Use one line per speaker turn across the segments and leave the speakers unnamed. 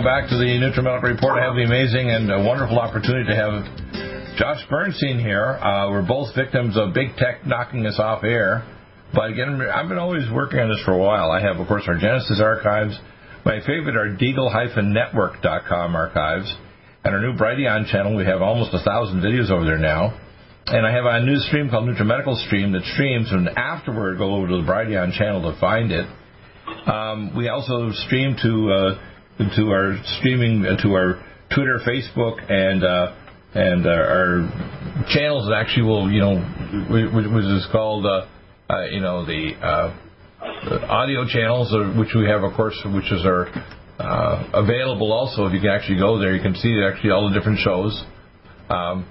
Welcome back to the NutriMedical Report. I have the amazing and uh, wonderful opportunity to have Josh Bernstein here. Uh, we're both victims of big tech knocking us off air. But again, I've been always working on this for a while. I have, of course, our Genesis archives. My favorite are deagle-network.com archives. And our new Brighteon channel, we have almost a thousand videos over there now. And I have a new stream called NutriMedical Stream that streams, and afterward go over to the Brighteon channel to find it. Um, we also stream to uh, to our streaming uh, to our Twitter, Facebook, and uh, and our, our channels actually will you know which is called uh, uh, you know the, uh, the audio channels uh, which we have of course which is our uh, available also if you can actually go there you can see actually all the different shows. Um,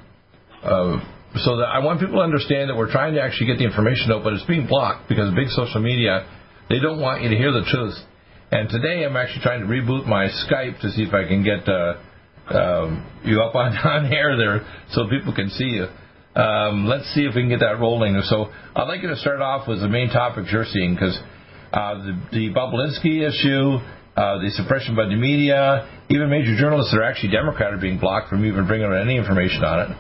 uh, so that I want people to understand that we're trying to actually get the information out, but it's being blocked because big social media they don't want you to hear the truth. And today I'm actually trying to reboot my Skype to see if I can get uh, um, you up on, on air there so people can see you. Um, let's see if we can get that rolling. So I'd like you to start off with the main topics you're seeing because uh, the, the Bobulinski issue, uh, the suppression by the media, even major journalists that are actually Democrat are being blocked from even bringing out any information on it.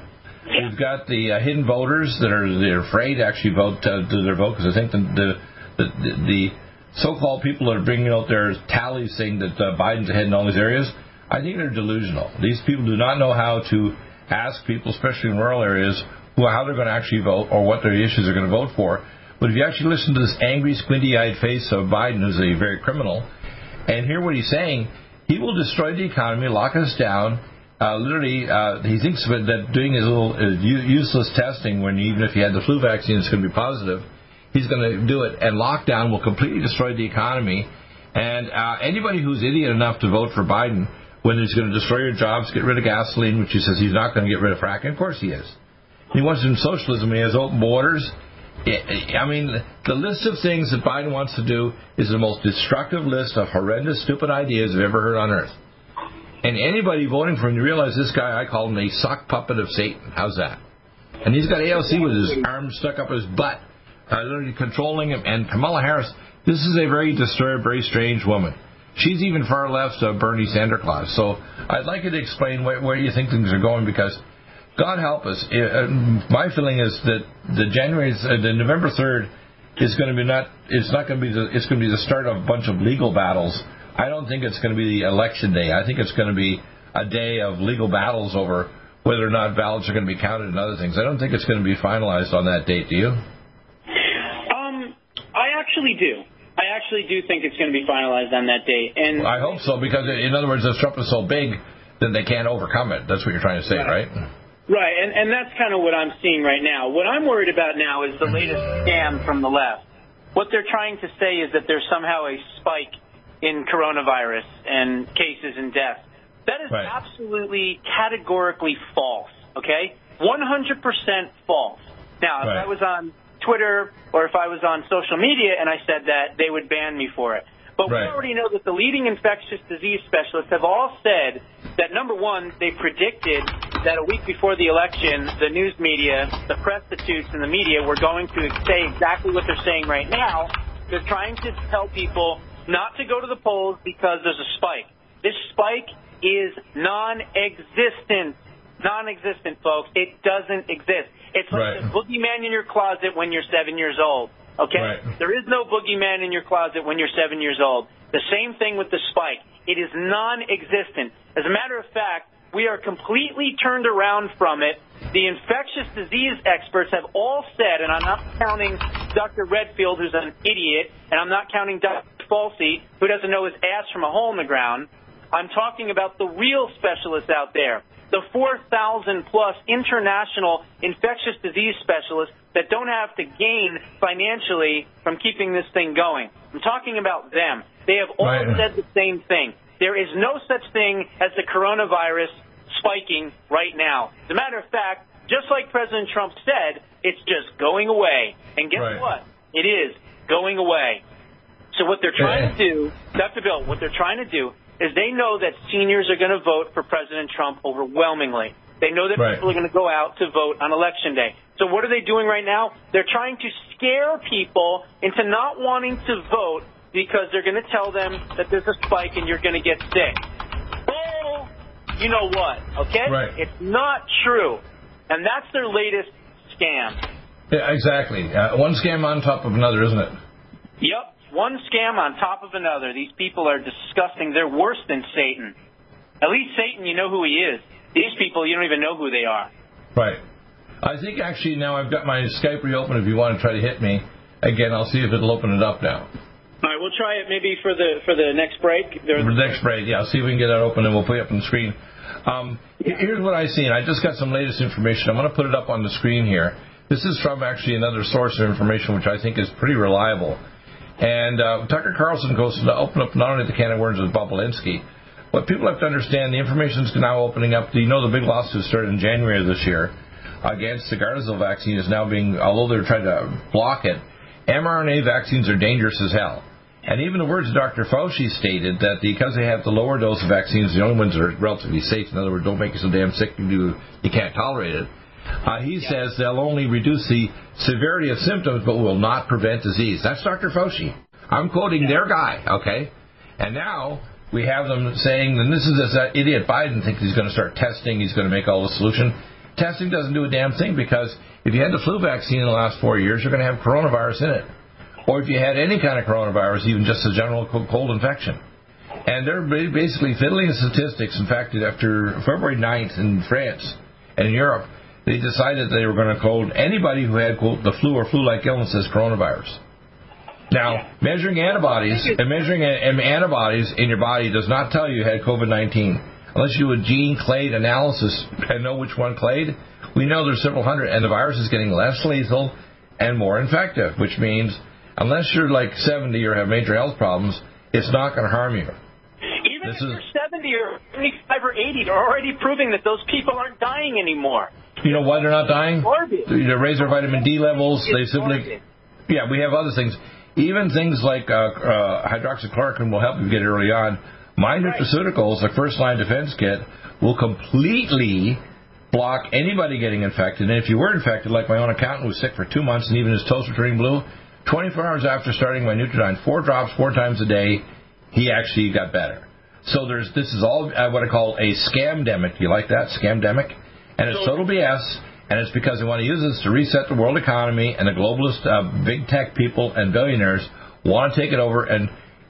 We've got the uh, hidden voters that are they're afraid to actually vote uh, do their vote because I think the the, the, the so-called people that are bringing out their tallies saying that uh, Biden's ahead in all these areas, I think they're delusional. These people do not know how to ask people, especially in rural areas, who, how they're going to actually vote or what their issues are going to vote for. But if you actually listen to this angry, squinty-eyed face of Biden, who's a very criminal, and hear what he's saying, he will destroy the economy, lock us down. Uh, literally, uh, he thinks that doing his little uh, useless testing, when even if he had the flu vaccine, it's going to be positive He's going to do it, and lockdown will completely destroy the economy. And uh, anybody who's idiot enough to vote for Biden when he's going to destroy your jobs, get rid of gasoline, which he says he's not going to get rid of fracking, of course he is. He wants socialism. He has open borders. I mean, the list of things that Biden wants to do is the most destructive list of horrendous, stupid ideas I've ever heard on earth. And anybody voting for him, you realize this guy, I call him a sock puppet of Satan. How's that? And he's got AOC with his arm stuck up his butt uh, literally controlling him. And Kamala Harris, this is a very disturbed, very strange woman. She's even far left of Bernie Sanders. Claus. So I'd like you to explain where, where you think things are going because God help us. Uh, my feeling is that the January, uh, the November third, is going to be not. It's not going to be. The, it's going to be the start of a bunch of legal battles. I don't think it's going to be the election day. I think it's going to be a day of legal battles over whether or not ballots are going to be counted and other things. I don't think it's going to be finalized on that date. Do you?
Actually do. I actually do think it's going to be finalized on that date. And
I hope so because, in other words, if Trump is so big, then they can't overcome it. That's what you're trying to say, right?
Right, right. and and that's kind of what I'm seeing right now. What I'm worried about now is the latest scam from the left. What they're trying to say is that there's somehow a spike in coronavirus and cases and deaths. That is
right.
absolutely categorically false. Okay, 100% false. Now, if
right.
I was on Twitter or if I was on social media and I said that, they would ban me for it. But
right.
we already know that the leading infectious disease specialists have all said that number one, they predicted that a week before the election, the news media, the prostitutes, and the media were going to say exactly what they're saying right now. They're trying to tell people not to go to the polls because there's a spike. This spike is non-existent. Non-existent, folks. It doesn't exist. It's like
right.
the boogeyman in your closet when you're seven years old. Okay?
Right.
There is no boogeyman in your closet when you're seven years old. The same thing with the spike. It is non existent. As a matter of fact, we are completely turned around from it. The infectious disease experts have all said, and I'm not counting Dr. Redfield, who's an idiot, and I'm not counting Dr. Fauci, who doesn't know his ass from a hole in the ground. I'm talking about the real specialists out there the 4,000 plus international infectious disease specialists that don't have to gain financially from keeping this thing going. I'm talking about them. They have all
Right.
said the same thing. There is no such thing as the coronavirus spiking right now. As a matter of fact, just like President Trump said, it's just going away. And guess
Right.
what? It is going away. So what they're trying to do, Dr. Bill, what they're trying to do is they know that seniors are going to vote for President Trump overwhelmingly. They know that
Right.
people are going to go out to vote on election day. So what are they doing right now? They're trying to scare people into not wanting to vote because they're going to tell them that there's a spike and you're going to get sick. Bull, you know what? Okay,
Right.
it's not true, and that's their latest scam.
Yeah, exactly. Uh, one scam on top of another, isn't it?
Yep, one scam on top of another. These people are disgusting. They're worse than Satan. At least Satan, you know who he is. These people, you don't even know who they are.
Right. I think actually now I've got my Skype reopened. If you want to try to hit me again, I'll see if it'll open it up now.
All right, we'll try it maybe for the for the next break. There-
For the next break, yeah, I'll see if we can get that open and we'll put it up on the screen. Um, here's what I see, and I just got some latest information. I'm going to put it up on the screen here. This is from actually another source of information which I think is pretty reliable. And uh, Tucker Carlson goes to open up not only the can of worms with Bobulinski, what people have to understand, the information is now opening up. You know the big lawsuit started in January of this year against the Gardasil vaccine is now being, although they're trying to block it, mRNA vaccines are dangerous as hell. And even the words of Dr. Fauci stated that because they have the lower dose of vaccines, the only ones that are relatively safe, in other words, don't make you so damn sick you, do, you can't tolerate it, uh, he says they'll only reduce the severity of symptoms but will not prevent disease. That's Dr. Fauci. I'm quoting their guy, okay? And now we have them saying, and this is this uh, idiot Biden thinks he's going to start testing, he's going to make all the solution. Testing doesn't do a damn thing because if you had the flu vaccine in the last four years, you're going to have coronavirus in it. Or if you had any kind of coronavirus, even just a general cold infection. And they're basically fiddling statistics. In fact, after February 9th in France and in Europe, they decided they were going to code anybody who had, quote, the flu or flu-like illnesses coronavirus. Now, measuring antibodies and measuring antibodies in your body does not tell you you had COVID-19. Unless you do a gene clade analysis and know which one clade, we know there's several hundred, and the virus is getting less lethal and more infective, which means unless you're like 70 or have major health problems, it's not going to harm you.
Even
This
if
is-
you're 70 or 75 or 80, they're already proving that those people aren't dying anymore.
You know why they're not dying?
Morbid.
They raise their vitamin D levels. They simply,
morbid.
yeah, we have other things. Even things like uh, uh, hydroxychloroquine will help you get it early on. My nutraceuticals, the first line defense kit, will completely block anybody getting infected. And if you were infected, like my own accountant was sick for two months and even his toes were turning blue, 24 hours after starting my Nutridyne, four drops four times a day, he actually got better. So there's this is all uh, what I call a scamdemic. You like that scamdemic? And it's total BS. And it's because they want to use this to reset the world economy, and the globalist, uh, big tech people and billionaires want to take it over. And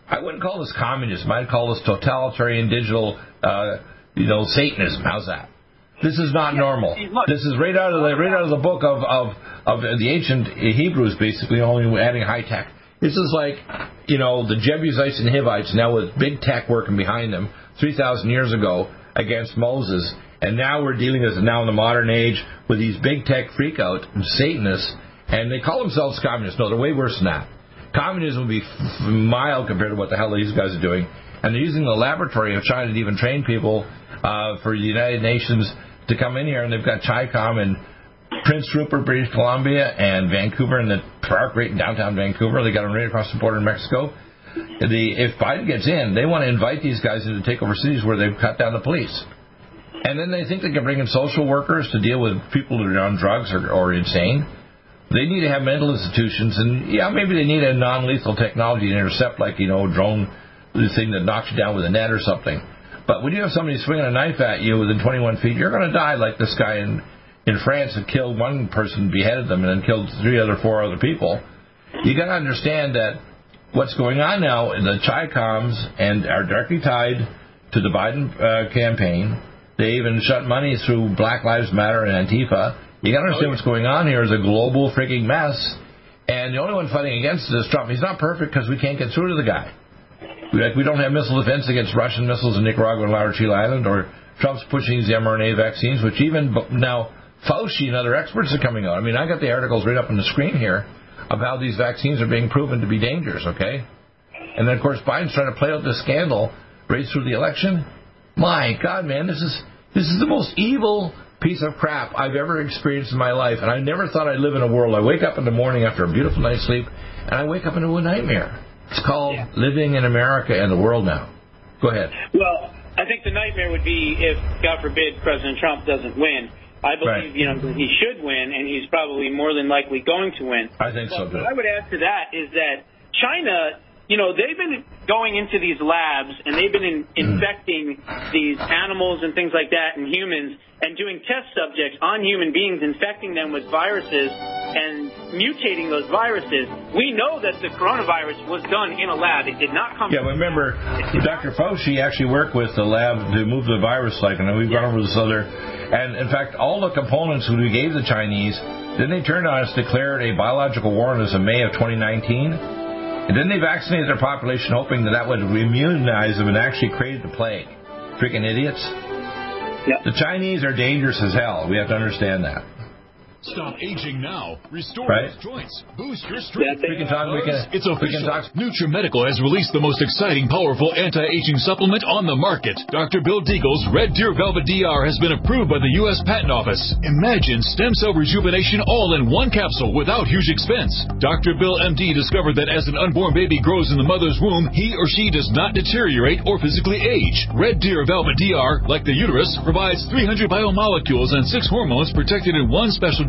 I wouldn't call this communism. I'd call this totalitarian digital, uh, you know, Satanism. How's that? This is not normal.
look.
This is right out of the right out of the book of of of the ancient Hebrews, basically, only adding high tech. This is like, you know, the Jebusites and Hivites now with big tech working behind them 3,000 years ago against Moses. And now we're dealing with now in the modern age with these big tech freakout Satanists, and they call themselves communists. No, they're way worse than that. Communism would be f- mild compared to what the hell these guys are doing. And they're using the laboratory of China to even train people uh, for the United Nations to come in here, and they've got CHICOM and Prince Rupert, British Columbia, and Vancouver, and the park right in downtown Vancouver. They got them right across the border in Mexico. The if Biden gets in, they want to invite these guys in to take over cities where they've cut down the police. And then they think they can bring in social workers to deal with people who are on drugs or, or insane. They need to have mental institutions, and yeah, maybe they need a non-lethal technology to intercept, like you know, a drone thing that knocks you down with a net or something. But when you have somebody swinging a knife at you within 21 feet, you're going to die like this guy in in France that killed one person, beheaded them, and then killed three other, four other people. You got to understand that what's going on now in the chi coms and are directly tied to the Biden uh, campaign. They even shut money through Black Lives Matter and Antifa. You got to understand what's going on here is a global freaking mess. And the only one fighting against it is Trump. He's not perfect because we can't get through to the guy. We, like, we don't have missile defense against Russian missiles in Nicaragua and Laurentian Island, or Trump's pushing these mRNA vaccines, which even now Fauci and other experts are coming out. I mean, I got the articles right up on the screen here of how these vaccines are being proven to be dangerous. Okay, And then, of course, Biden's trying to play out this scandal right through the election. My God, man, this is this is the most evil piece of crap I've ever experienced in my life. And I never thought I'd live in a world. I wake up in the morning after a beautiful night's sleep, and I wake up into a nightmare. It's called yeah. living in America and the world now. Go ahead.
Well, I think the nightmare would be if, God forbid, President Trump doesn't win. I believe, right. you know, he should win, and he's probably more than likely going to win.
I think
but
so too.
What I would add to that is that China you know, they've been going into these labs and they've been in, infecting these animals and things like that and humans and doing test subjects on human beings, infecting them with viruses and mutating those viruses. We know that the coronavirus was done in a lab. It did not come.
Yeah, remember, Dr. Fauci actually worked with the lab to move the virus. Like, and we've gone over this other. And in fact, all the components we gave the Chinese, then they turned on us, declared a biological war on us in May of 2019. And then they vaccinated their population hoping that that would immunize them and actually created the plague. Freaking idiots. The Chinese are dangerous as hell. We have to understand that.
Stop aging now. Restore
right.
joints. Boost your strength.
we can talk. We can.
It's official.
We can talk.
NutriMedical has released the most exciting, powerful anti-aging supplement on the market. Dr. Bill Deagle's Red Deer Velvet DR has been approved by the U.S. Patent Office. Imagine stem cell rejuvenation all in one capsule without huge expense. Dr. Bill MD discovered that as an unborn baby grows in the mother's womb, he or she does not deteriorate or physically age. Red Deer Velvet DR, like the uterus, provides 300 biomolecules and six hormones protected in one special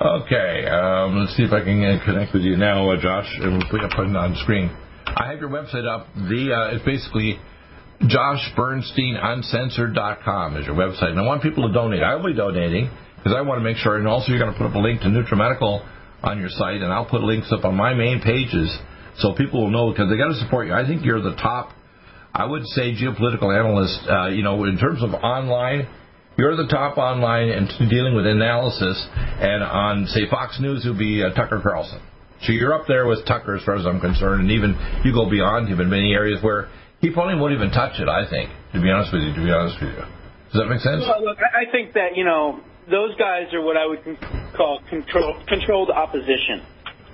Okay, um, let's see if I can connect with you now, uh, Josh, and we'll put it on screen. I have your website up. The uh, it's basically joshbernsteinuncensored.com is your website, and I want people to donate. I will be donating because I want to make sure, and also you're going to put up a link to NutriMedical on your site, and I'll put links up on my main pages so people will know because they got to support you. I think you're the top. I would say geopolitical analyst. Uh, you know, in terms of online, you're the top online in dealing with analysis, and on say Fox News, would be uh, Tucker Carlson. So you're up there with Tucker as far as I'm concerned, and even you go beyond him in many areas where he probably won't even touch it. I think, to be honest with you, to be honest with you, does that make sense?
Well, look, I think that you know those guys are what I would call control, controlled opposition.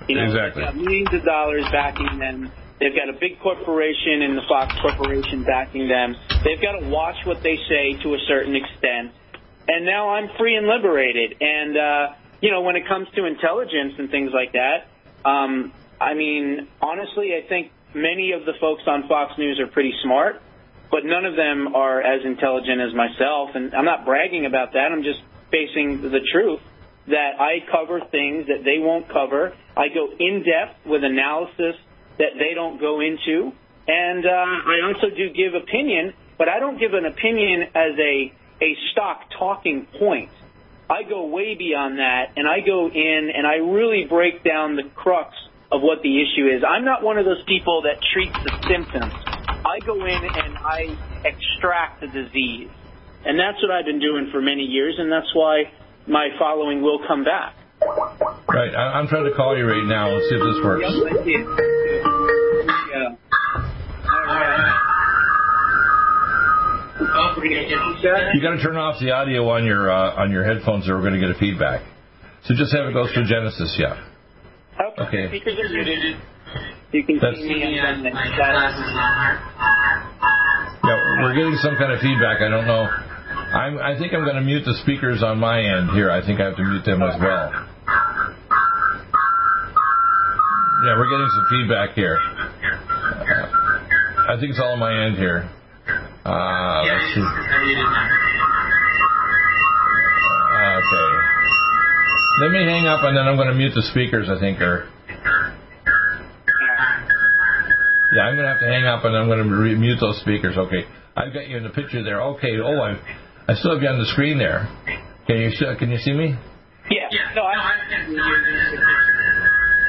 You know,
exactly.
Millions of dollars backing them. They've got a big corporation in the Fox Corporation backing them. They've got to watch what they say to a certain extent. And now I'm free and liberated. And uh, you know, when it comes to intelligence and things like that, um, I mean, honestly, I think many of the folks on Fox News are pretty smart, but none of them are as intelligent as myself. And I'm not bragging about that. I'm just facing the truth that I cover things that they won't cover. I go in depth with analysis that they don't go into. And uh, I also do give opinion, but I don't give an opinion as a, a stock talking point. I go way beyond that, and I go in and I really break down the crux of what the issue is. I'm not one of those people that treats the symptoms. I go in and I extract the disease. And that's what I've been doing for many years, and that's why my following will come back.
Right. I, am trying to call you right now. Let's see if this works.
Yep,
You got to turn off the audio on your uh, on your headphones, or we're going to get a feedback. So just have it go through Genesis, yeah.
Okay.
okay.
Speakers are muted. You can
That's,
see me on the
Yeah, we're getting some kind of feedback. I don't know. I'm, I think I'm going to mute the speakers on my end here. I think I have to mute them as well. Yeah, we're getting some feedback here. Uh, I think it's all on my end here. Uh, let's see. Okay. Let me hang up and then I'm going to mute the speakers, I think, or. Yeah, I'm going to have to hang up and I'm going to re- mute those speakers. Okay. I've got you in the picture there. Okay. Oh, I, I still have you on the screen there. Can you can you see me?
Yeah. No, I,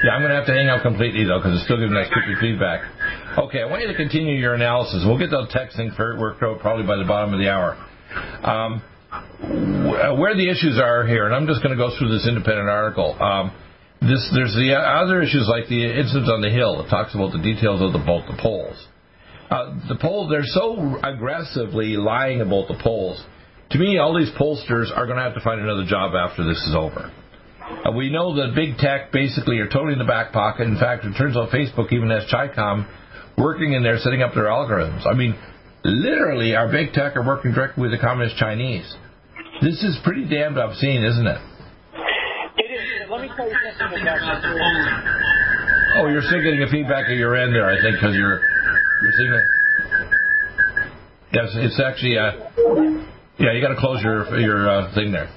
yeah, I'm going to have to hang out completely though because it's still giving that stupid feedback. Okay, I want you to continue your analysis. We'll get those texting worked out probably by the bottom of the hour. Um, where the issues are here, and I'm just going to go through this independent article. Um, this, there's the other issues like the incident on the Hill. It talks about the details of the, both the polls. Uh, the polls, they're so aggressively lying about the polls. To me, all these pollsters are going to have to find another job after this is over. Uh, we know that big tech basically are totally in the back pocket. In fact, it turns out Facebook even has Chicom working in there setting up their algorithms. I mean, literally, our big tech are working directly with the communist Chinese. This is pretty damned obscene, isn't it?
It is. Let me tell you something about
Oh, you're still getting a feedback at your end there, I think, because you're you're seeing it. Yes, it's actually. Uh, yeah, you got to close your your uh, thing there.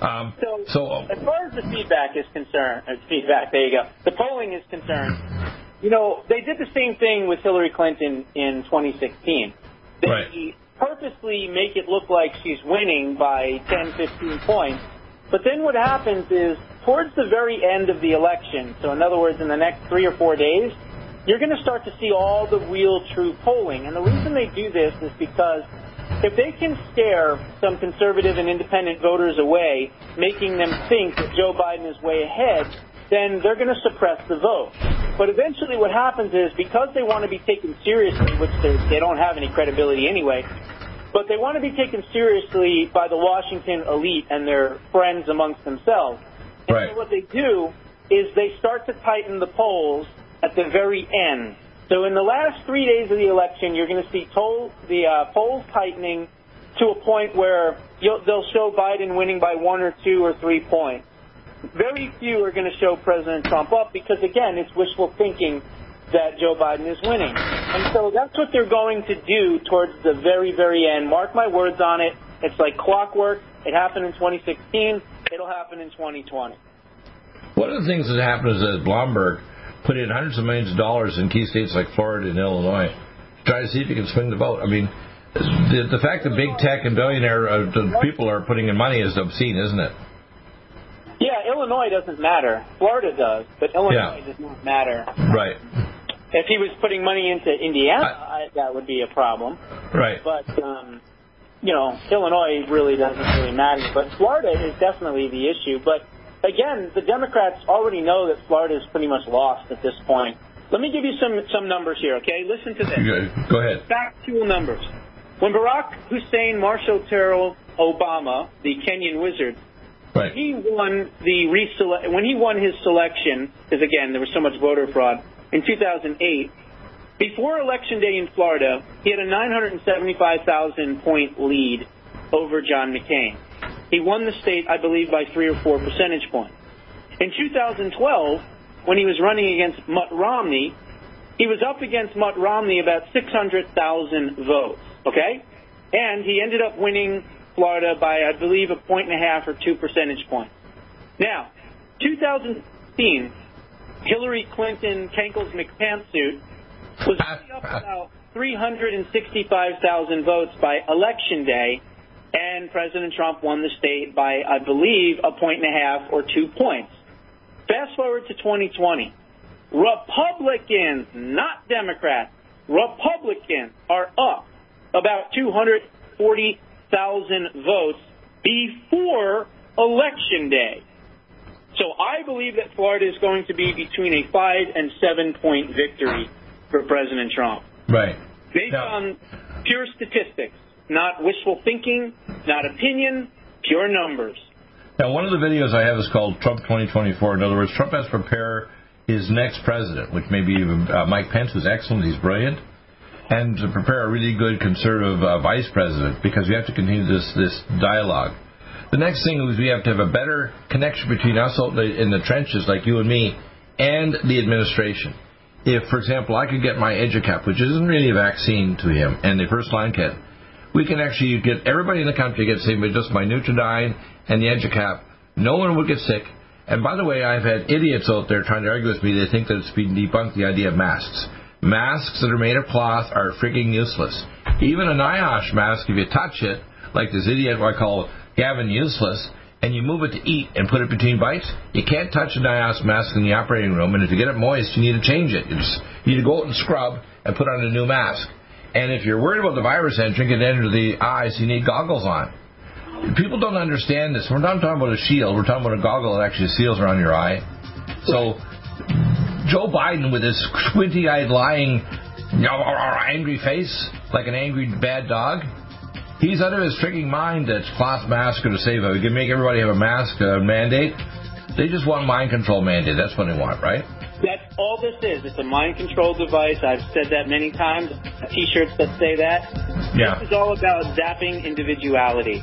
Um,
so,
so,
as far as the feedback is concerned, uh, feedback. There you go. The polling is concerned. You know, they did the same thing with Hillary Clinton in 2016. They
right.
purposely make it look like she's winning by 10, 15 points. But then what happens is, towards the very end of the election, so in other words, in the next three or four days, you're going to start to see all the real true polling. And the reason they do this is because if they can scare some conservative and independent voters away, making them think that Joe Biden is way ahead, then they're going to suppress the vote. But eventually what happens is because they want to be taken seriously, which they don't have any credibility anyway, but they want to be taken seriously by the Washington elite and their friends amongst themselves. And
right.
so what they do is they start to tighten the polls at the very end. So in the last three days of the election, you're going to see toll, the uh, polls tightening to a point where they'll show Biden winning by one or two or three points. Very few are going to show President Trump up because, again, it's wishful thinking that Joe Biden is winning. And so that's what they're going to do towards the very, very end. Mark my words on it. It's like clockwork. It happened in 2016. It'll happen in 2020.
One of the things that happened is that Bloomberg put in hundreds of millions of dollars in key states like Florida and Illinois to try to see if he can swing the vote. I mean, the, the fact that big tech and billionaire uh, people are putting in money is obscene, isn't it?
Yeah, Illinois doesn't matter. Florida does, but Illinois
Yeah.
does not matter.
Right.
If he was putting money into Indiana, I, that would be a problem.
Right.
But um, you know, Illinois really doesn't really matter. But Florida is definitely the issue. But again, the Democrats already know that Florida is pretty much lost at this point. Let me give you some some numbers here, okay? Listen to this.
Go ahead.
Factual numbers. When Barack Hussein Marshall Terrell Obama, the Kenyan wizard,
Right.
he won the resele- when he won his selection, because again there was so much voter fraud in 2008. Before election day in Florida, he had a 975,000 point lead over John McCain. He won the state, I believe, by three or four percentage points. In 2012, when he was running against Mutt Romney, he was up against Mutt Romney about 600,000 votes. Okay, and he ended up winning Florida by, I believe, a point and a half or two percentage points. Now, 2016, Hillary Clinton Kankles McPantsuit was up about 365,000 votes by election day, and President Trump won the state by, I believe, a point and a half or two points. Fast forward to 2020. Republicans, not Democrats, Republicans are up about 240,000 votes before election day. So I believe that Florida is going to be between a five and seven point victory for President Trump.
Right.
Based
Now-
on pure statistics, not wishful thinking, not opinion, pure numbers.
Now, one of the videos I have is called Trump 2024. In other words, Trump has to prepare his next president, which may be uh, Mike Pence, who's excellent, he's brilliant, and to prepare a really good conservative uh, vice president because we have to continue this, this dialogue. The next thing is we have to have a better connection between us out in the, trenches, like you and me, and the administration. If, for example, I could get my EduCap, which isn't really a vaccine to him, and the first line kit, we can actually get everybody in the country to get saved by just my Nutridyne and the EduCap. No one would get sick. And by the way, I've had idiots out there trying to argue with me. They think that it's been debunked the idea of masks. Masks that are made of cloth are freaking useless. Even a NIOSH mask, if you touch it, like this idiot I call Gavin useless, and you move it to eat and put it between bites, you can't touch a NIOSH mask in the operating room. And if you get it moist, you need to change it. You, just, you need to go out and scrub and put on a new mask. And if you're worried about the virus entering it into the eyes, you need goggles on. People don't understand this. We're not talking about a shield. We're talking about a goggle that actually seals around your eye. So, Joe Biden with his squinty-eyed, lying, angry face, like an angry bad dog, he's of his freaking mind that cloth masks are to save it. We can make everybody have a mask uh, mandate. They just want mind control mandate. That's what they want, right?
That's all this is. It's a mind control device. I've said that many times. T-shirts that say that.
Yeah.
This is all about zapping individuality.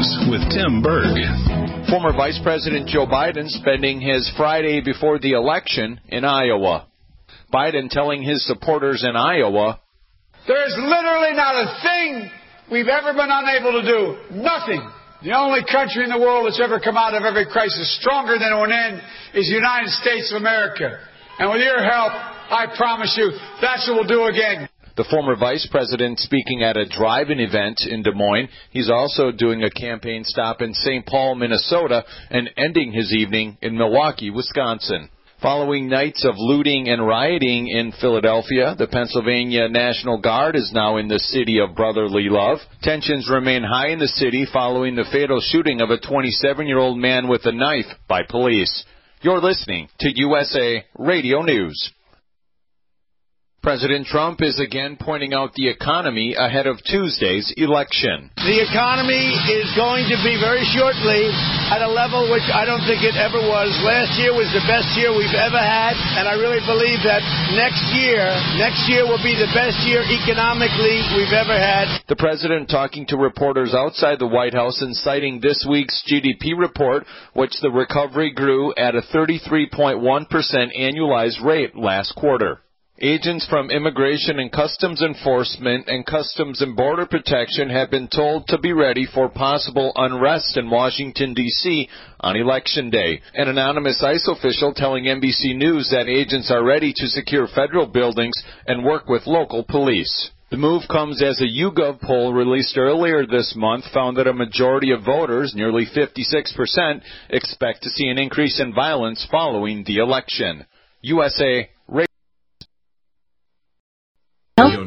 News with Tim Berg.
Former Vice President Joe Biden spending his Friday before the election in Iowa. Biden telling his supporters in Iowa,
There's literally not a thing we've ever been unable to do. Nothing. The only country in the world that's ever come out of every crisis stronger than it went in is the United States of America. And with your help, I promise you, that's what we'll do again.
The former vice president speaking at a drive-in event in Des Moines. He's also doing a campaign stop in St. Paul, Minnesota, and ending his evening in Milwaukee, Wisconsin. Following nights of looting and rioting in Philadelphia, the Pennsylvania National Guard is now in the city of brotherly love. Tensions remain high in the city following the fatal shooting of a 27 year old man with a knife by police. You're listening to USA Radio News. President Trump is again pointing out the economy ahead of Tuesday's election.
The economy is going to be very shortly at a level which I don't think it ever was. Last year was the best year we've ever had, and I really believe that next year, next year will be the best year economically we've ever had.
The president talking to reporters outside the White House and citing this week's GDP report, which the recovery grew at a 33.1% annualized rate last quarter. Agents from Immigration and Customs Enforcement and Customs and Border Protection have been told to be ready for possible unrest in Washington, D.C. on Election Day. An anonymous ICE official telling NBC News that agents are ready to secure federal buildings and work with local police. The move comes as a YouGov poll released earlier this month found that a majority of voters, nearly 56%, expect to see an increase in violence following the election. USA Yo,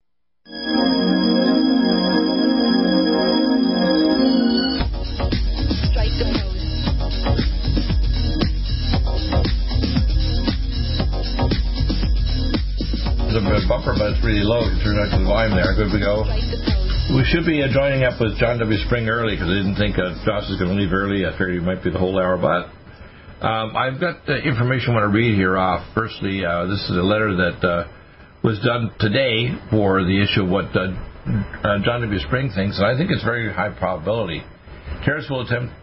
really low. Out the volume there. Good we go. We should be uh, joining up with John W. Spring early because I didn't think uh, Josh was going to leave early. I figured he might be the whole hour, but um, I've got the information I want to read here off. Firstly, uh, this is a letter that uh, was done today for the issue of what uh, uh, John W. Spring thinks, and I think it's very high probability. Terrorists will attempt.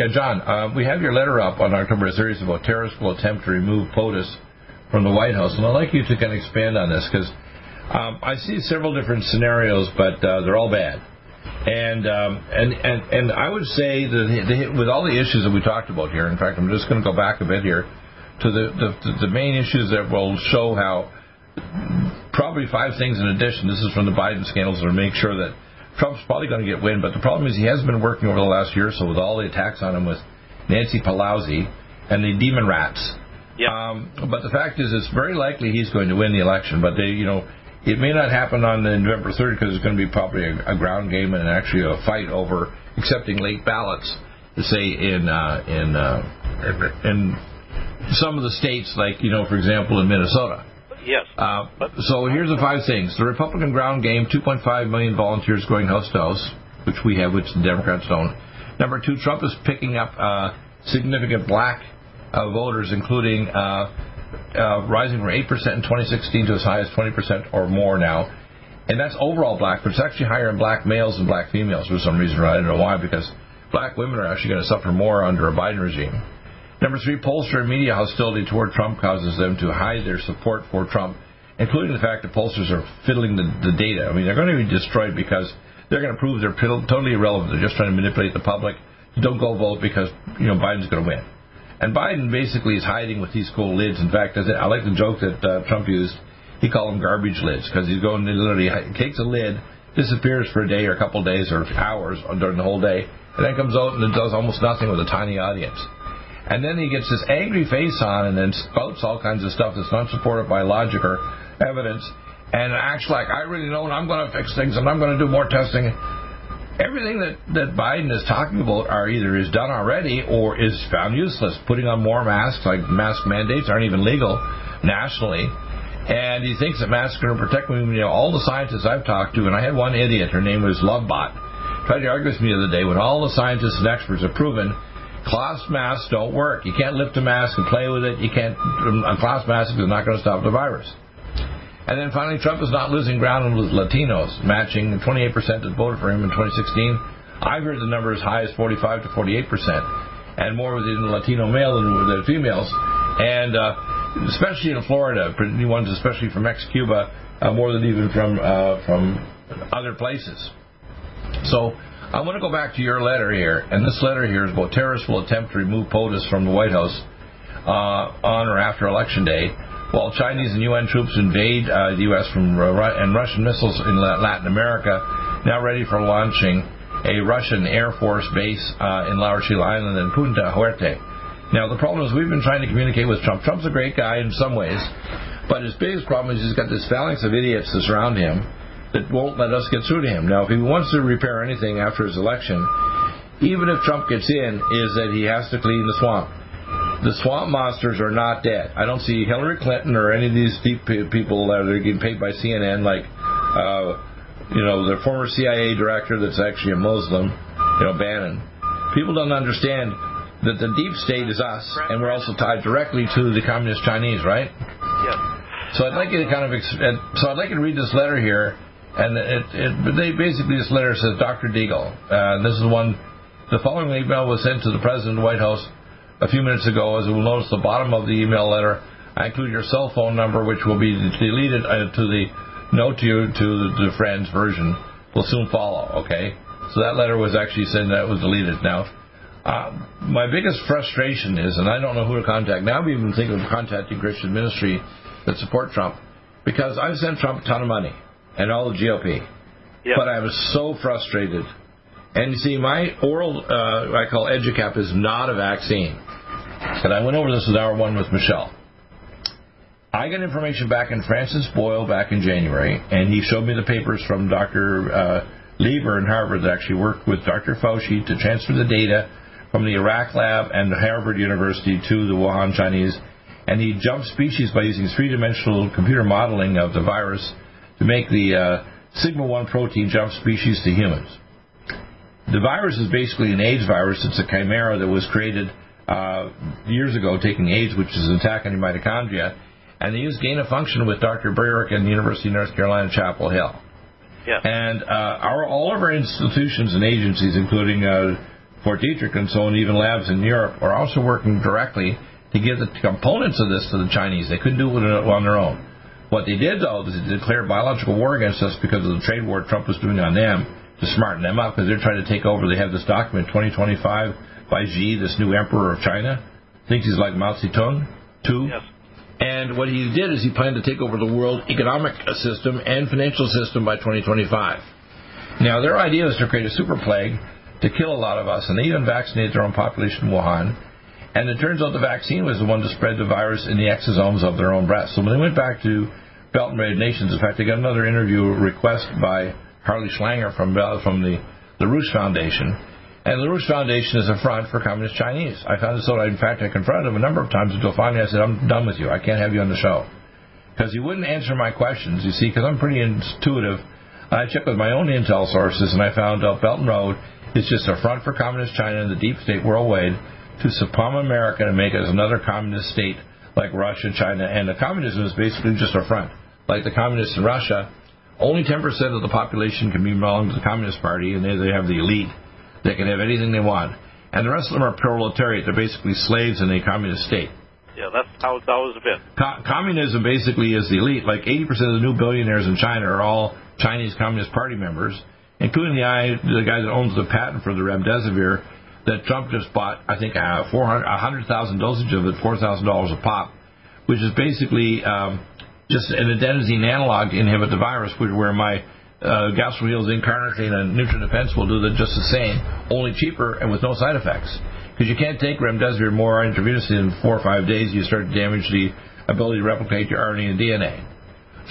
Yeah, John, we have your letter up on October 30th about terrorists will attempt to remove POTUS from the White House, and I'd like you to kind of expand on this because um, I see several different scenarios, but uh, they're all bad. And, um, and and and I would say that the, with all the issues that we talked about here, in fact, I'm just going to go back a bit here to the, the the main issues that will show how probably five things in addition. This is from the Biden scandals to make sure that Trump's probably going to get win. But the problem is he has been working over the last year or so with all the attacks on him with Nancy Pelosi and the demon rats
yeah.
Um, but the fact is, it's very likely he's going to win the election. But they, you know, it may not happen on November 3rd because it's going to be probably a, a ground game and actually a fight over accepting late ballots. Say in uh, in uh, in some of the states, like you know, for example, in Minnesota.
Yes.
Uh, so here's the five things: the Republican ground game, 2.5 million volunteers going house to house, which we have, which the Democrats don't. Number two, Trump is picking up uh, significant black uh, voters, including uh, uh, rising from 8% in 2016 to as high as 20% or more now. And that's overall black, but it's actually higher in black males than black females for some reason. I don't know why, because black women are actually going to suffer more under a Biden regime. Number three, pollster and media hostility toward Trump causes them to hide their support for Trump, including the fact that pollsters are fiddling the, the data. I mean, they're going to be destroyed because they're going to prove they're totally irrelevant. They're just trying to manipulate the public. Don't go vote because you know Biden's going to win. And Biden basically is hiding with these cool lids. In fact, I like the joke that uh, Trump used. He called them garbage lids because he's going to literally takes a lid, disappears for a day or a couple of days or hours during the whole day, and then comes out and does almost nothing with a tiny audience. And then he gets this angry face on and then spouts all kinds of stuff that's not supported by logic or evidence and acts like I really know and I'm going to fix things and I'm going to do more testing. Everything that, that Biden is talking about are either is done already or is found useless. Putting on more masks, like mask mandates, aren't even legal nationally. And he thinks that masks are going to protect me. You know, all the scientists I've talked to, and I had one idiot, her name was Lovebot, tried to argue with me the other day when all the scientists and experts have proven cloth masks don't work. You can't lift a mask and play with it. You can't. Um, a cloth mask is not going to stop the virus. And then finally, Trump is not losing ground with Latinos, matching 28% that voted for him in 2016. I've heard the number as high as 45 to 48%, and more within the Latino male than with the females. And uh, especially in Florida, pretty ones especially from ex-Cuba, uh, more than even from uh, from other places. So I want to go back to your letter here, and this letter here is about terrorists will attempt to remove POTUS from the White House uh, on or after Election Day while Chinese and UN troops invade uh, the U.S. from uh, and Russian missiles in Latin America, now ready for launching a Russian Air Force base uh, in La Rochelle Island and Punta Huete. Now the problem is we've been trying to communicate with Trump. Trump's a great guy in some ways, but his biggest problem is he's got this phalanx of idiots that surround him that won't let us get through to him. Now, if he wants to repair anything after his election, even if Trump gets in, is that he has to clean the swamp the swamp monsters are not dead. I don't see Hillary Clinton or any of these people that are getting paid by CNN, like, uh, you know, the former CIA director that's actually a Muslim, you know, Brennan. People don't understand that the deep state is us, and we're also tied directly to the communist Chinese, right?
Yes.
So I'd like you to kind of, so I'd like you to read this letter here, and it, it they basically this letter says, Dr. Deagle, uh, this is one. The following email was sent to the president of the White House a few minutes ago. As you will notice, the bottom of the email letter, I include your cell phone number, which will be deleted uh, to the note to you to the, the friends version will soon follow. Okay, so that letter was actually saying that was deleted. Now, uh, my biggest frustration is, and I don't know who to contact. Now I'm even thinking of contacting Christian Ministry that support Trump because I've sent Trump a ton of money and all the GOP.
Yep.
But I was so frustrated. And you see, my oral, uh, I call EduCap, is not a vaccine. And I went over this with hour one with Michelle. I got information back in Francis Boyle back in January, and he showed me the papers from Dr. Uh, Lieber in Harvard that actually worked with Dr. Fauci to transfer the data from the Iraq lab and Harvard University to the Wuhan Chinese. And he jumped species by using three-dimensional computer modeling of the virus to make the uh, sigma 1 protein jump species to humans. The virus is basically an AIDS virus. It's a chimera that was created uh, years ago taking AIDS, which is an attack on your mitochondria, and they used gain of function with Dr. Baric and the University of North Carolina, Chapel Hill.
Yeah.
And uh, our, all of our institutions and agencies, including uh, Fort Detrick and so on, even labs in Europe, are also working directly to give the components of this to the Chinese. They couldn't do it on their own. What they did, though, is they declared biological war against us because of the trade war Trump was doing on them to smarten them up because they're trying to take over. They have this document, 2025 by Xi, this new emperor of China. Thinks he's like Mao Zedong, too.
Yes.
And what he did is he planned to take over the world economic system and financial system by 2025. Now, their idea is to create a super plague to kill a lot of us, and they even vaccinated their own population in Wuhan. And it turns out the vaccine was the one to spread the virus in the exosomes of their own breasts. So when they went back to Belt and Road Nations, in fact, they got another interview request by Harley Schlanger from from the Roos Foundation, and the Roos Foundation is a front for Communist Chinese. I found this out. In fact, I confronted him a number of times until finally I said, I'm done with you. I can't have you on the show. Because he wouldn't answer my questions, you see, because I'm pretty intuitive. I checked with my own intel sources, and I found out Belt and Road is just a front for Communist China and the deep state worldwide to supplant America and make us another communist state like Russia, China. And the communism is basically just a front. Like the communists in Russia, only 10% of the population can belong to the Communist Party, and they, they have the elite they can have anything they want. And the rest of them are proletariat. They're basically slaves in a communist state.
Yeah, that's how it's always been.
Co- communism basically is the elite. Like 80% of the new billionaires in China are all Chinese Communist Party members, including the guy, the guy that owns the patent for the remdesivir that Trump just bought, I think, uh, 100,000 dosage of it, $4,000 a pop, which is basically um, just an adenosine analog inhibit the virus, where my uh, gastroreal zinc carnitine and NutriDefense will do that just the same, only cheaper and with no side effects. Because you can't take remdesivir more intravenously in four or five days, you start to damage the ability to replicate your RNA and DNA.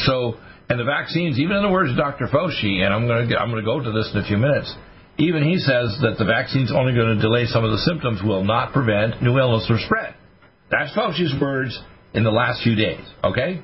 So, and the vaccines, even in the words of Dr. Fauci, and I'm going to I'm going to go to this in a few minutes, even he says that the vaccine's only going to delay some of the symptoms, will not prevent new illness or spread. That's Fauci's words in the last few days. Okay.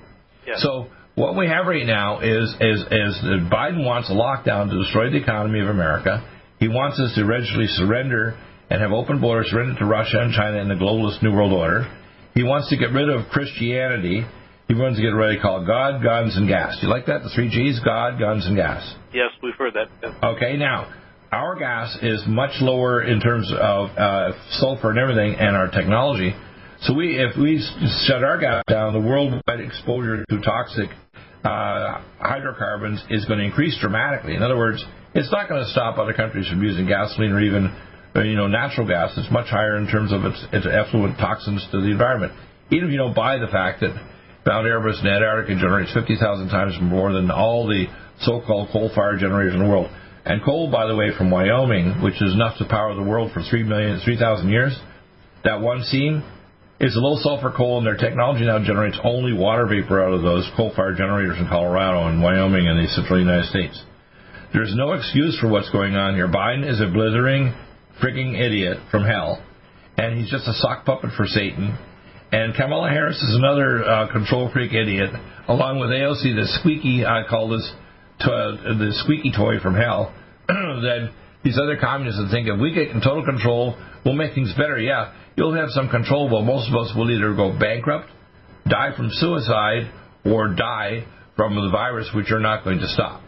So what we have right now is is is that Biden wants a lockdown to destroy the economy of America. He wants us to eventually surrender and have open borders, surrender to Russia and China in the globalist New World Order. He wants to get rid of Christianity. He wants to get rid of called God, guns, and gas. Do you like that? The three G's: God, guns, and gas.
Yes, we've heard that.
Okay, now our gas is much lower in terms of uh, sulfur and everything, and our technology. So we, if we shut our gas down, the worldwide exposure to toxic uh, hydrocarbons is going to increase dramatically. In other words, it's not going to stop other countries from using gasoline or even uh, you know natural gas. It's much higher in terms of its, its effluent toxins to the environment. Even if you don't buy the fact that Mount Erebus in Antarctica generates 50,000 times more than all the so-called coal-fired generators in the world. And coal, by the way, from Wyoming, which is enough to power the world for 3 million, 3,000 years, that one seam a low sulfur coal, and their technology now generates only water vapor out of those coal-fired generators in Colorado and Wyoming and the central United States. There's no excuse for what's going on here. Biden is a blithering, freaking idiot from hell, and he's just a sock puppet for Satan. And Kamala Harris is another uh, control freak idiot, along with AOC, the squeaky, I call this to, the squeaky toy from hell. that these other communists think if we get in total control, we'll make things better. Yeah, you'll have some control, but most of us will either go bankrupt, die from suicide, or die from the virus, which are not going to stop.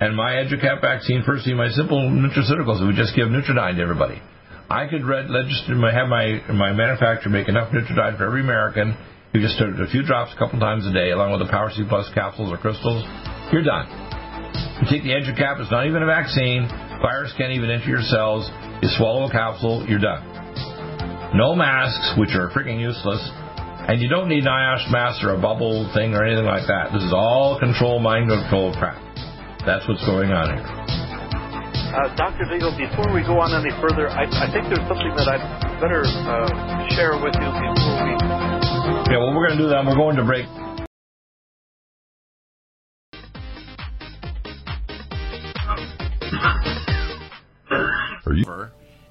And my EduCap vaccine, firstly, my simple nutraceuticals, we just give Nutriodine to everybody. I could register, have my my manufacturer make enough Nutriodine for every American. You just take a few drops a couple times a day, along with the Power C Plus capsules or crystals. You're done. You take the EduCap; it's not even a vaccine. Virus can't even enter your cells. You swallow a capsule, you're done. No masks, which are freaking useless. And you don't need an NIOSH mask or a bubble thing or anything like that. This is all control, mind control crap. That's what's going on here.
Uh, Dr. Deagle, before we go on any further, I, I think there's something that I'd better uh, share with you before we.
Yeah, well, we're going to do that. We're going to break.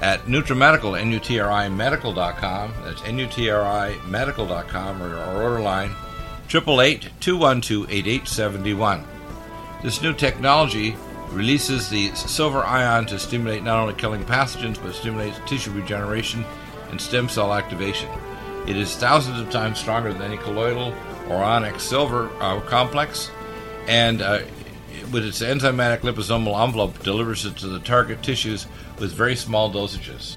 at NutriMedical, N-U-T-R-I Medical.com. That's N-U-T-R-I Medical.com or our order line 888-212-8871. This new technology releases the silver ion to stimulate not only killing pathogens but stimulates tissue regeneration and stem cell activation. It is thousands of times stronger than any colloidal or ionic silver uh, complex, and uh, with its enzymatic liposomal envelope delivers it to the target tissues with very small dosages.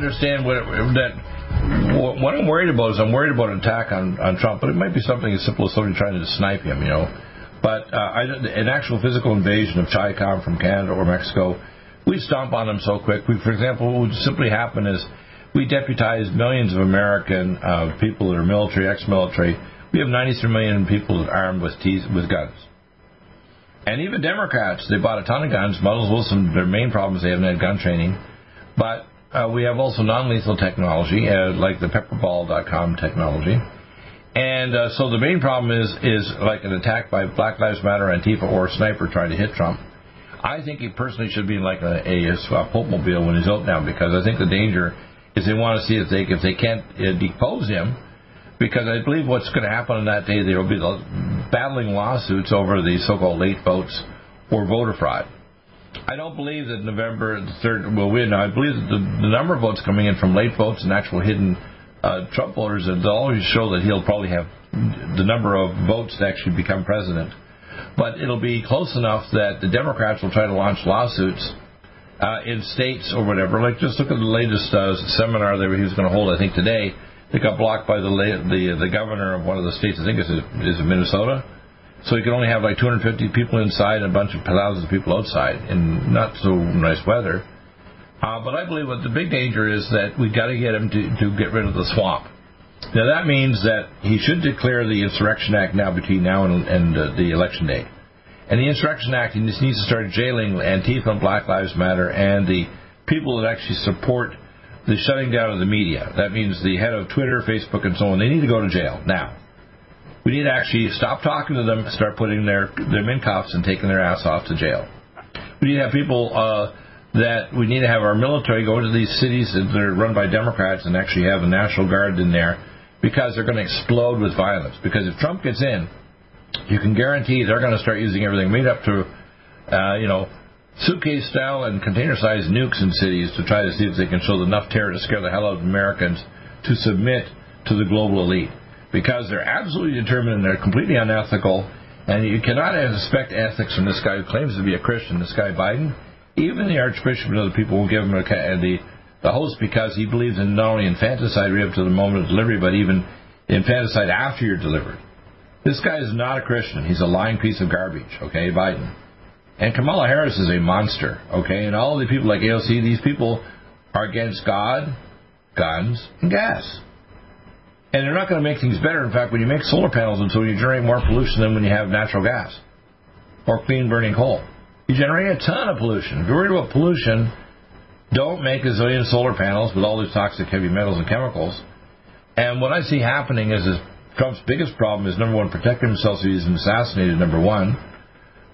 understand what that what I'm worried about is I'm worried about an attack on, on Trump, but it might be something as simple as somebody trying to snipe him, you know. But uh, I, an actual physical invasion of CHICOM from Canada or Mexico, we stomp on them so quick. We, for example, what would simply happen is we deputize millions of American uh, people that are military, ex-military. We have 93 million people armed with teeth, with guns. And even Democrats, they bought a ton of guns. Muddles Wilson, their main problem is they haven't had gun training. But uh, we have also non-lethal technology, uh, like the pepperball.com technology. And uh, so the main problem is is like an attack by Black Lives Matter, Antifa, or a sniper trying to hit Trump. I think he personally should be in like a, a, a Pope mobile when he's out now because I think the danger is they want to see if they if they can't uh, depose him because I believe what's going to happen on that day there will be the battling lawsuits over the so-called late votes or voter fraud. I don't believe that November the third will win. I believe that the, the number of votes coming in from late votes and actual hidden uh, Trump voters will always show that he'll probably have the number of votes to actually become president. But it'll be close enough that the Democrats will try to launch lawsuits uh, in states or whatever. Like just look at the latest uh, seminar that he was going to hold, I think today. It got blocked by the the the governor of one of the states. I think it's is Minnesota so you can only have like 250 people inside and a bunch of thousands of people outside in not so nice weather. Uh, but I believe what the big danger is that we've got to get him to, to get rid of the swamp. Now that means that he should declare the Insurrection Act now between now and, and uh, the election day. And the Insurrection Act he just needs to start jailing Antifa and Black Lives Matter and the people that actually support the shutting down of the media. That means the head of Twitter, Facebook, and so on. They need to go to jail now. We need to actually stop talking to them, start putting their them in cuffs and taking their ass off to jail. We need to have people uh, that we need to have our military go into these cities that are run by Democrats and actually have a National Guard in there because they're going to explode with violence. Because if Trump gets in, you can guarantee they're going to start using everything made up to, uh, you know, suitcase style and container sized nukes in cities to try to see if they can show enough terror to scare the hell out of Americans to submit to the global elite because they're absolutely determined and they're completely unethical. And you cannot expect ethics from this guy who claims to be a Christian, this guy Biden. Even the Archbishop and other people will give him a, uh, the the host because he believes in not only infanticide right up to the moment of delivery, but even infanticide after you're delivered. This guy is not a Christian. He's a lying piece of garbage, okay, Biden. And Kamala Harris is a monster, okay? And all the people like AOC, these people are against God, guns, and gas. And they're not going to make things better. In fact, when you make solar panels and so you generate more pollution than when you have natural gas or clean burning coal. You generate a ton of pollution. If you're worried about pollution, don't make a zillion solar panels with all these toxic heavy metals and chemicals. And what I see happening is, is Trump's biggest problem is number one, protecting himself so he's assassinated, number one.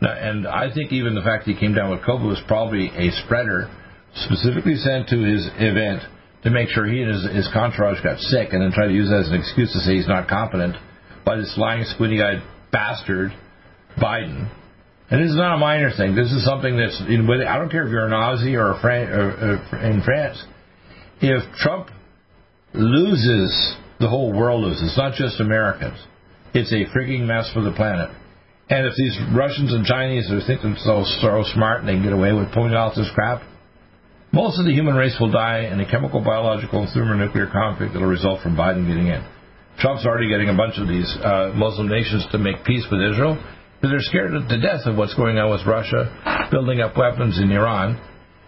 And I think even the fact that he came down with COVID was probably a spreader specifically sent to his event to make sure he and his, his entourage got sick and then try to use that as an excuse to say he's not competent by this lying, squinty eyed bastard, Biden. And this is not a minor thing. This is something that's, in, I don't care if you're an Aussie or, a Fran- or, or in France. If Trump loses, the whole world loses, It's not just Americans. It's a freaking mess for the planet. And if these Russians and Chinese are thinking so, so smart and they can get away with pulling out this crap, most of the human race will die in a chemical, biological, and thermonuclear conflict that will result from Biden getting in. Trump's already getting a bunch of these uh, Muslim nations to make peace with Israel because they're scared to death of what's going on with Russia building up weapons in Iran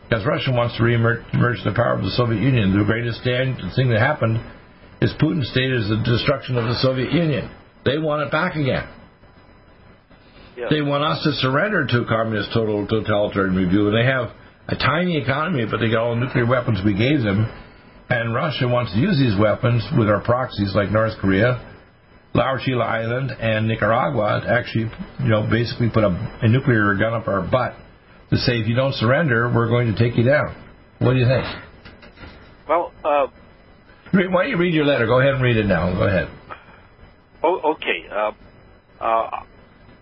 because Russia wants to reemerge the power of the Soviet Union. The greatest thing that happened is Putin stated as the destruction of the Soviet Union. They want it back again. Yeah. They want us to surrender to communist total totalitarian review, and they have a tiny economy, but they got all the nuclear weapons we gave them. And Russia wants to use these weapons with our proxies like North Korea, Lao Island, and Nicaragua to actually, you know, basically put a, a nuclear gun up our butt to say if you don't surrender, we're going to take you down. What do you think?
Well, uh,
why don't you read your letter? Go ahead and read it now. Go ahead.
Oh, okay. Uh, uh,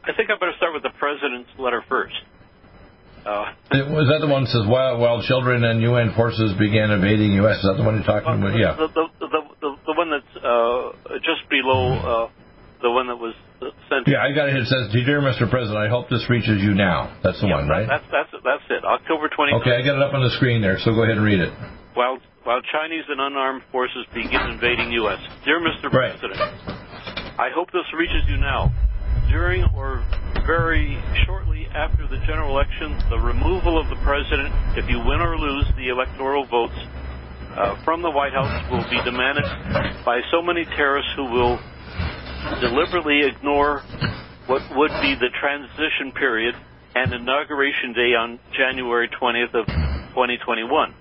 I think I better start with the president's letter first.
Uh, was that the one that says while, while children and UN forces began invading U.S.? Is that the one you're talking about? Yeah.
The, the, the, the, the one that's uh, just below uh, the one that was sent.
Yeah, I got it. It says, "Dear Mr. President, I hope this reaches you now." That's the
yeah,
one, right?
That's that's that's it. October 20.
Okay, I got it up on the screen there. So go ahead and read it.
While while Chinese and unarmed forces begin invading U.S., dear Mr.
Right.
President, I hope this reaches you now during or very shortly after the general election, the removal of the president, if you win or lose the electoral votes uh, from the White House, will be demanded by so many terrorists who will deliberately ignore what would be the transition period and inauguration day on January 20th of 2021.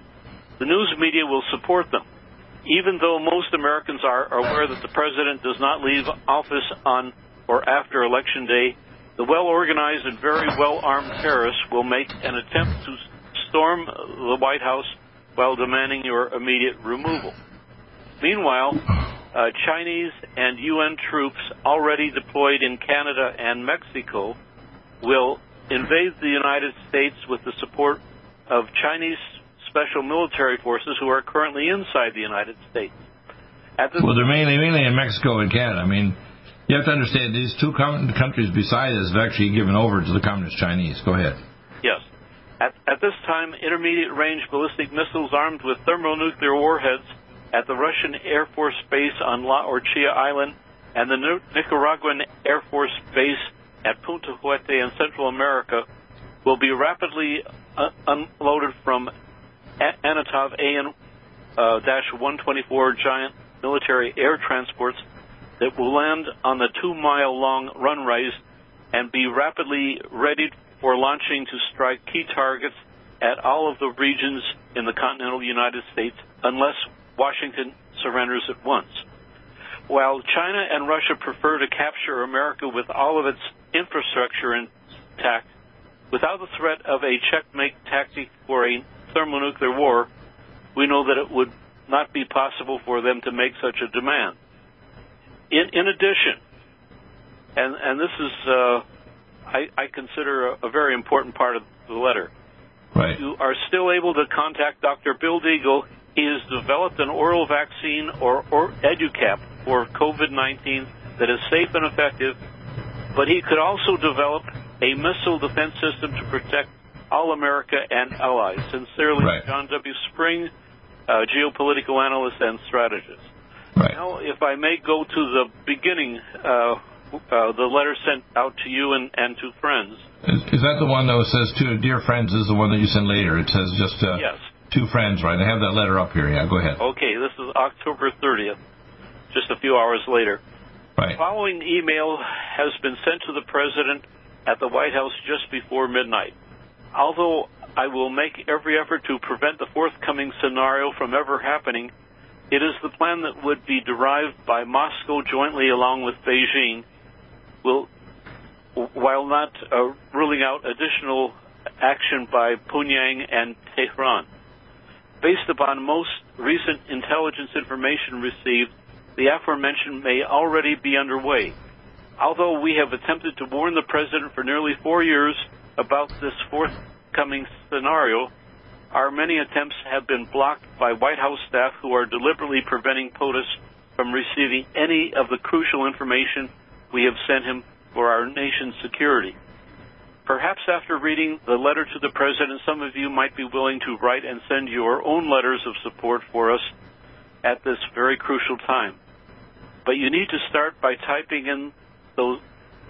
The news media will support them. Even though most Americans are aware that the president does not leave office on or after Election Day, the well organized and very well armed terrorists will make an attempt to storm the White House while demanding your immediate removal. Meanwhile, uh, Chinese and UN troops already deployed in Canada and Mexico will invade the United States with the support of Chinese special military forces who are currently inside the United States.
well, they're mainly mainly in Mexico and Canada. I mean, you have to understand these two countries beside us have actually given over to the Communist Chinese. Go ahead.
Yes. At, at this time, intermediate range ballistic missiles armed with thermonuclear warheads at the Russian Air Force Base on La Orchilla Island and the Nicaraguan Air Force Base at Punta Huete in Central America will be rapidly uh, unloaded from Antonov AN-124 uh, giant military air transports that will land on the two mile long runways and be rapidly readied for launching to strike key targets at all of the regions in the continental United States unless Washington surrenders at once. While China and Russia prefer to capture America with all of its infrastructure intact, without the threat of a checkmate tactic for a thermonuclear war, we know that it would not be possible for them to make such a demand. In, in addition, and, and this is, uh, I, I, consider a, a, very important part of the letter.
Right.
You are still able to contact Dr. Bill Deagle. He has developed an oral vaccine or, or EduCap for COVID 19 that is safe and effective, but he could also develop a missile defense system to protect all America and allies. Sincerely,
right.
John W. Spring, uh, geopolitical analyst and strategist.
Right.
Now, if I may go to the beginning, uh, uh, the letter sent out to you and, and to friends.
Is, is, that the one that says to dear friends? Is the one that you sent later? It says just uh,
yes.
two friends, right? I have that letter up here. Yeah, go ahead.
Okay, this is October 30th, just a few hours later.
Right.
The following email has been sent to the president at the White House just before midnight. Although I will make every effort to prevent the forthcoming scenario from ever happening, it is the plan that would be derived by Moscow jointly along with Beijing will while not uh, ruling out additional action by Pyongyang and Tehran. Based upon most recent intelligence information received, the aforementioned may already be underway. Although we have attempted to warn the President for nearly four years about this forthcoming scenario, our many attempts have been blocked by White House staff who are deliberately preventing POTUS from receiving any of the crucial information we have sent him for our nation's security. Perhaps after reading the letter to the President, some of you might be willing to write and send your own letters of support for us at this very crucial time. But you need to start by typing in those,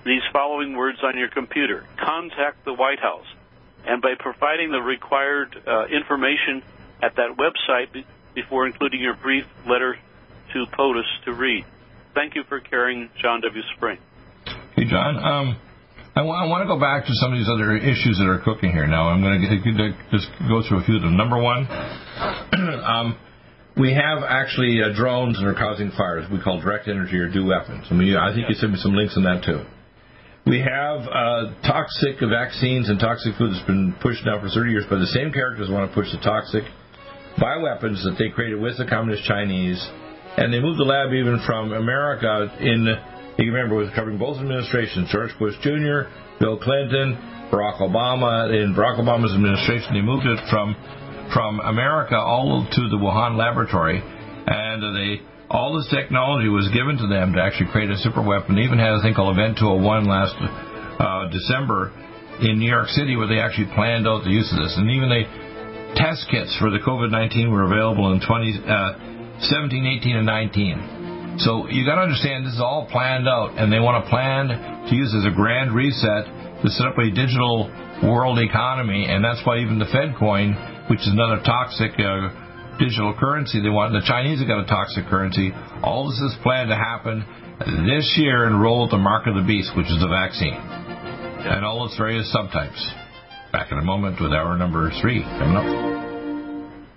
these following words on your computer. Contact the White House and by providing the required uh, information at that website be- before including your brief letter to POTUS to read. Thank you for caring, John W. Spring.
Hey, John. Um, I, w- I want to go back to some of these other issues that are cooking here now. I'm going to just go through a few of them. Number one, um, we have actually uh, drones that are causing fires. We call direct energy or DEW weapons. I mean, I think you sent me some links on that too. We have uh, toxic vaccines and toxic food that's been pushed now for 30 years by the same characters want to push the toxic bioweapons that they created with the communist Chinese, and they moved the lab even from America in. You remember, was covering both administrations: George Bush Jr., Bill Clinton, Barack Obama. In Barack Obama's administration, they moved it from from America all to the Wuhan laboratory, and they all this technology was given to them to actually create a super weapon. They even had a thing called Event 201 last uh, December in New York City where they actually planned out the use of this. And even the test kits for the COVID 19 were available in 20, uh, 17, 18, and 19. So you got to understand this is all planned out, and they want to plan to use as a grand reset to set up a digital world economy, and that's why even the Fed coin, which is another toxic uh, digital currency they want. and The Chinese have got a toxic currency. All this is planned to happen this year and roll the mark of the beast, which is the vaccine, and all its various subtypes. Back in a moment with hour number three coming up.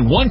One